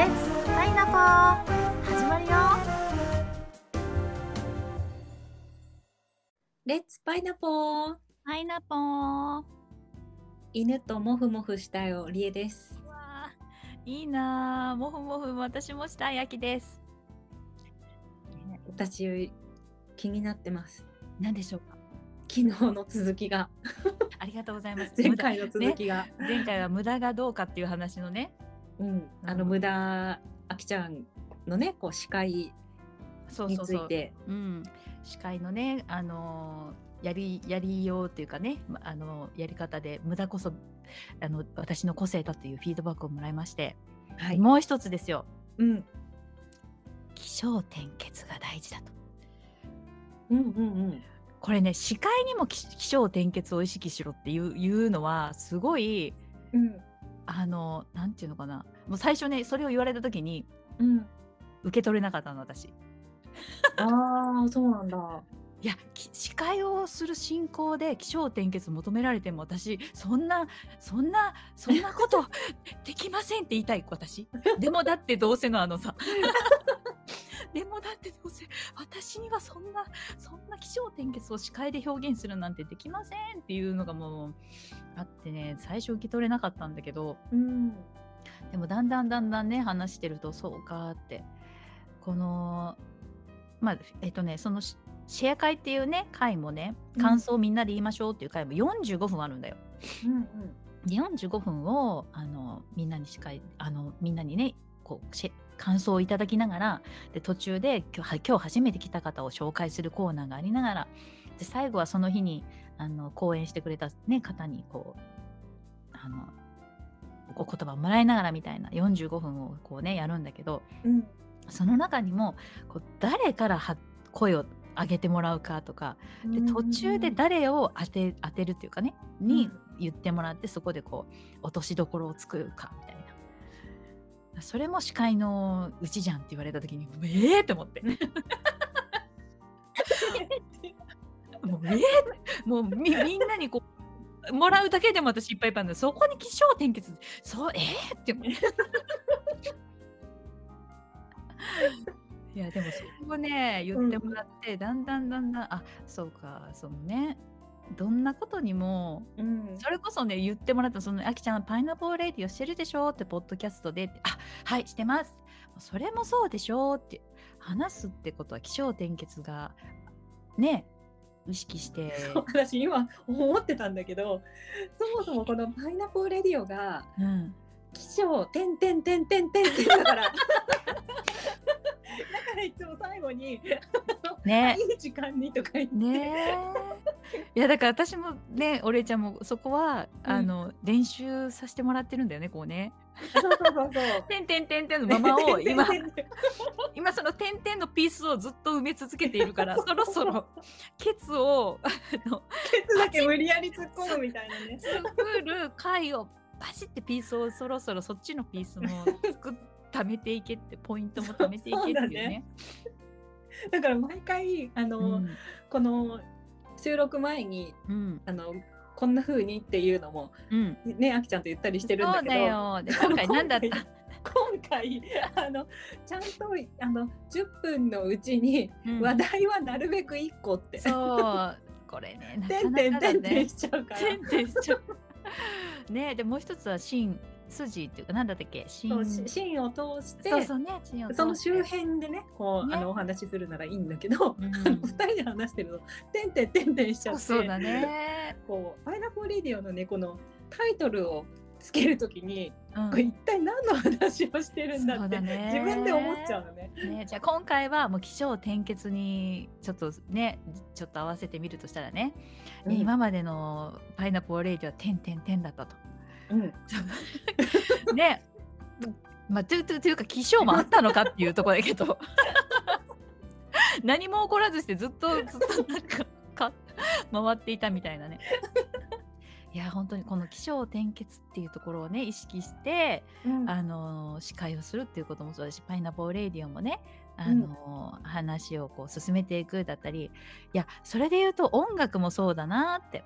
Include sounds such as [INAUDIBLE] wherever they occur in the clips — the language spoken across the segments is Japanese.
レッツパイナポー。始まるよ。レッツパイナポー。パイナポー。犬とモフモフしたよりえです。わいいなもふもふ私もしたいあきです私気になってます何でしょうか昨日の続きがありがとうございます前回の続きが、ね、前回は無駄がどうかっていう話のねうん。あの無駄あきちゃんのねこう司会について。うん。司会のねあのやりやりようっていうかねあのやり方で無駄こそあの私の個性だというフィードバックをもらいまして、はい、もう一つですよ、うん、気象転結が大事だと。うんうんうん。これね視界にも気象転結を意識しろっていういうのはすごい、うん、あのなんていうのかなもう最初ねそれを言われた時に、うん、受け取れなかったの私。ああそうなんだ。[LAUGHS] いや司会をする進行で気象転結求められても私そんなそんなそんなこと [LAUGHS] できませんって言いたい私でもだってどうせのあのさ [LAUGHS] でもだってどうせ私にはそんなそんな気象転結を視界で表現するなんてできませんっていうのがもうあってね最初受け取れなかったんだけど、うん、でもだんだんだんだんね話してるとそうかって。このまあえっとねそのシェア会っていうね回もね感想をみんなで言いましょうっていう回も45分あるんだよ。うんうん。で45分をあのみんなにしかあのみんなにねこう感想をいただきながらで途中で今日今日初めて来た方を紹介するコーナーがありながらで最後はその日にあの講演してくれた、ね、方にこうあのお言葉をもらいながらみたいな45分をこうねやるんだけど、うん、その中にもこう誰からは声を上げてもらうかとかで途中で誰を当て当てるっていうかねに言ってもらってそこでこう落としどころを作るかみたいな。それも司会のうちじゃんって言われた時にええー、って思って。[LAUGHS] もうえー、もうみみんなにこうもらうだけでも私いっぱいいっぱいなんでそこに起承転結そうええー、って思って。いやでもそこをね言ってもらって、うん、だんだんだんだんあそうかそのねどんなことにも、うん、それこそね言ってもらったその「あきちゃんパイナポーレディオしてるでしょ?」ってポッドキャストで「あはいしてます」それもそうでしょって話すってことは起承転結がね意識して。私今思ってたんだけどそもそもこの「パイナポーレディオが」うん、起承点点点点点ってだからだからいつも最後にね。[LAUGHS] いい時間にとか言って。ねいやだから私もねお礼ちゃんもそこは、うん、あの練習させてもらってるんだよねこうね。そうそうそうそう。点点点点のままを [LAUGHS] 今今その点々のピースをずっと埋め続けているからそろそろ [LAUGHS] ケツをあのケツだけ無理やり突っ込むみたいなね。作る回をバシってピースをそろそろそっちのピースも作貯めていけってポイントも貯めていけっていうね。だから毎回あの、うん、この収録前に、うん、あのこんな風にっていうのも、うん、ねあきちゃんと言ったりしてるんだけどそうだよ。で今回何だった？今回あのちゃんとあの10分のうちに話題はなるべく1個って、そう。これねなかなかだね。[LAUGHS] しちゃうから。ねでもう一つはシ筋っていうか何だったっけ？芯。を通してそうそう、ね、その周辺でねこう、ね、あのお話しするならいいんだけど、うん、[LAUGHS] 2人で話してると「てんてんてんてん」しちゃってそうだね。[LAUGHS] こう「パイナポーレディオ」のねこのタイトルをつけるときに、うん、これ一体何の話をしてるんだって、ね、自分で思っちゃうのね。ねじゃあ今回はもう起承転結にちょっとねちょっと合わせてみるとしたらね、うん、今までの「パイナポーレディオ」は「てんてんてん」だったと。うん、[LAUGHS] ね。まあ、とというか気象もあったのかっていうところだけど。[LAUGHS] 何も起こらずしてずっとずっとなんかか回っていたみたいなね。いや本当にこの起承転結っていうところをね意識して、うん、あの司会をするっていうこともそうだしパイナポーレイディオもねあの、うん、話をこう進めていくだったりいやそれで言うと音楽もそうだなって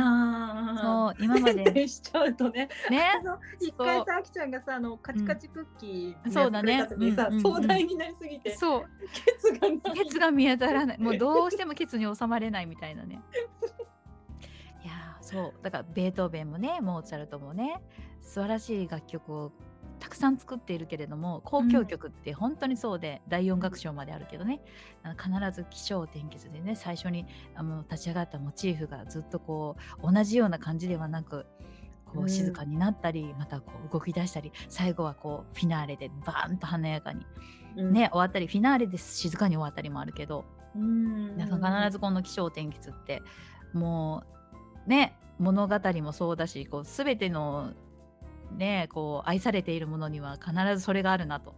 あそう今まで。しちゃうとね。ね。あの一回さあきちゃんがさあのカチカチクッキーそうだね。壮大になりすぎてそう。ケツがケツが見当たらない。[LAUGHS] もうどうしてもケツに収まれないみたいなね。いやーそう。だからベートーベンもねモーツァルトもね素晴らしい楽曲をたくさん作っているけれども交響曲って本当にそうで、第四楽章まであるけどね。必ず起承転結でね最初にあの立ち上がったモチーフがずっとこう同じような感じではなくこううん。静かになったり、またこう動き出したり最後はこうフィナーレでバーンと華やかにうん。ね、終わったりフィナーレで静かに終わったりもあるけど、うん。必ずこの起承転結ってもうね物語もそうだしこう全てのねこう愛されているものには必ずそれがあるなと。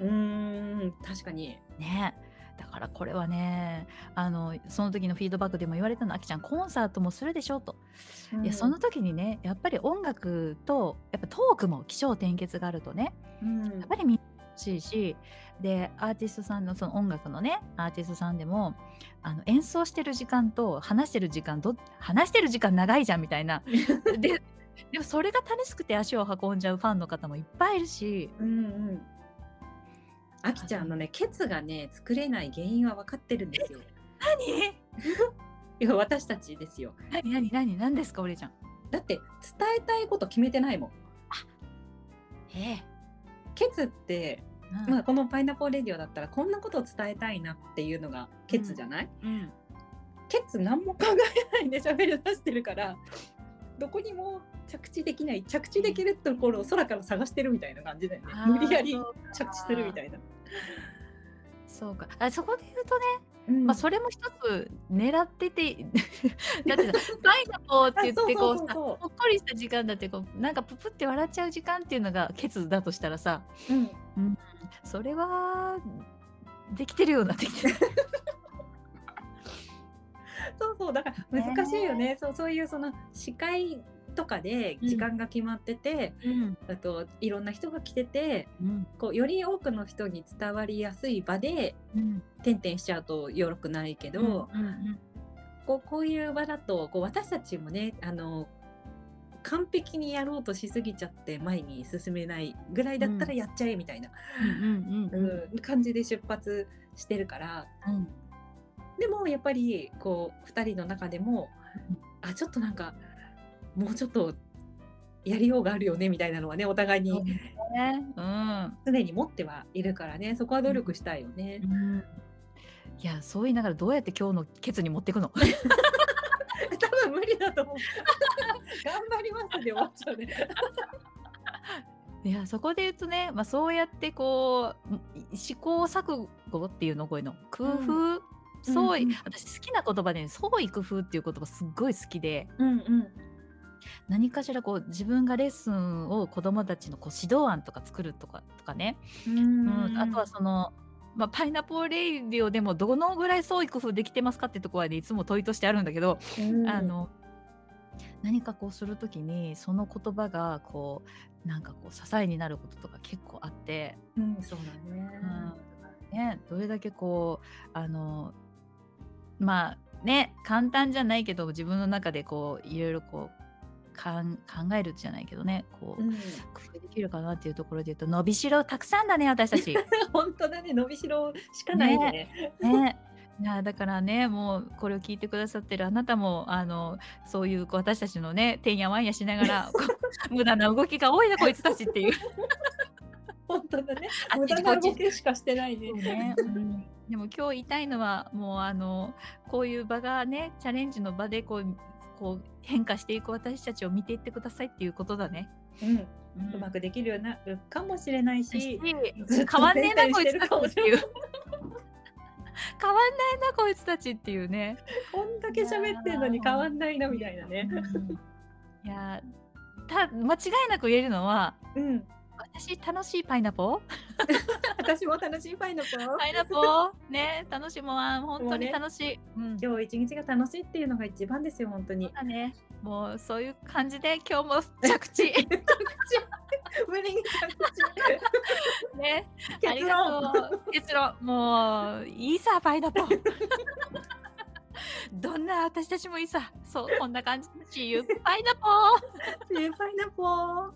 うん確かに。ね。だからこれはねあのその時のフィードバックでも言われたのあきちゃんコンサートもするでしょと、いやその時にねやっぱり音楽とやっぱトークも起承転結があるとねうん。やっぱり見欲しいしでアーティストさんのその音楽のねアーティストさんでもあの演奏してる時間と話してる時間ど話してる時間長いじゃんみたいな。[LAUGHS] ででもそれが楽しくて足を運んじゃうファンの方もいっぱいいるし。うんうん。あきちゃんのねケツがね作れない原因は分かってるんですよ。何？[LAUGHS] いや私たちですよ。何？何？何？何ですかお礼ちゃん。だって伝えたいこと決めてないもん。ええ、ケツって、うん。まあ、このパイナポーレディオだったらこんなことを伝えたいなっていうのがケツじゃない、うん。ケツ何も考えないで喋り出してるからどこにも着地できない着地できるところを空から探してるみたいな感じだよね。無理やり着地するみたいな、そうか。あそこで言うとね、うん。まあ、それも一つ狙っててだっ [LAUGHS] てさパイナポーって言ってこうさほっこりした時間だってこうなんかププって笑っちゃう時間っていうのがケツだとしたらさうん。それはできてるようになってきてる。[LAUGHS] そうそうだから難しいよね。そうそういうその司会とかで時間が決まってて、うん。あといろんな人が来ててうん。こうより多くの人に伝わりやすい場でうん。点々しちゃうとよろくないけど、うんうんこうこういう場だとこう私たちもねあの完璧にやろうとしすぎちゃって前に進めないぐらいだったらやっちゃえみたいな、感じで出発してるからうん。でもやっぱりこう2人の中でもあちょっとなんかもうちょっとやりようがあるよねみたいなのはねお互いにねうん常に持ってはいるからね。そこは努力したいよね。うん。いやそう言いながらどうやって今日のケツに持っていくの？[LAUGHS] 多分無理だと思う。頑張りますで終わっちゃうね。いやそこで言うとね、まあ、そうやってこう試行錯誤っていうの？こういうの？工夫、創意、うん。うん私好きな言葉で、ね、創意工夫っていう言葉すっごい好きで。うんうん何かしらこう自分がレッスンを子どもたちのこう指導案とか作るとかとかね、うんあとはその、まあ、パイナポーレイディオでもどのぐらい創意工夫できてますかってところはねいつも問いとしてあるんだけど、うん。あの何かこうする時にその言葉がこうなんかこう支えになることとか結構あって、うんそうだね。うん。ね、どれだけこうあのまあね簡単じゃないけど自分の中でこういろいろこうかん考えるじゃないけどねこう、うん工夫できるかなっていうところで言うと伸びしろたくさんだね私たち。[LAUGHS] 本当だね伸びしろしかないね。ねいやだからねもうこれを聞いてくださってるあなたもあのそういう私たちのねてんやわんやしながら [LAUGHS] 無駄な動きが多いなこいつたちっていう。本当だね。あっ無駄な動きしかしてないね。ねうんでも今日言いたいのはもうあのこういう場がねチャレンジの場でこうこう変化していく私たちを見ていってくださいっていうことだね。うん、ううまくできるようになるかもしれないし、しずっと変わんねえなこいつたちっていう。変 [LAUGHS] わんないなこいつたちっていうね。こんだけ喋ってんのに変わんないなみたいなね。いやた間違いなく言えるのはうん。私楽しいパイナポー？[LAUGHS] 私も楽しいパイナポー。パイナポー？ね楽しもう本当に楽しい。うん。今日一日が楽しいっていうのが一番ですよ本当に。だね。もうそういう感じで今日も着地。[LAUGHS] 無理に [LAUGHS] ね。着地ありがとう。結論。もういいさパイナポー。どんな私たちもいいさ。そうこんな感じだしゆっぱいなぽー。ねパイナポー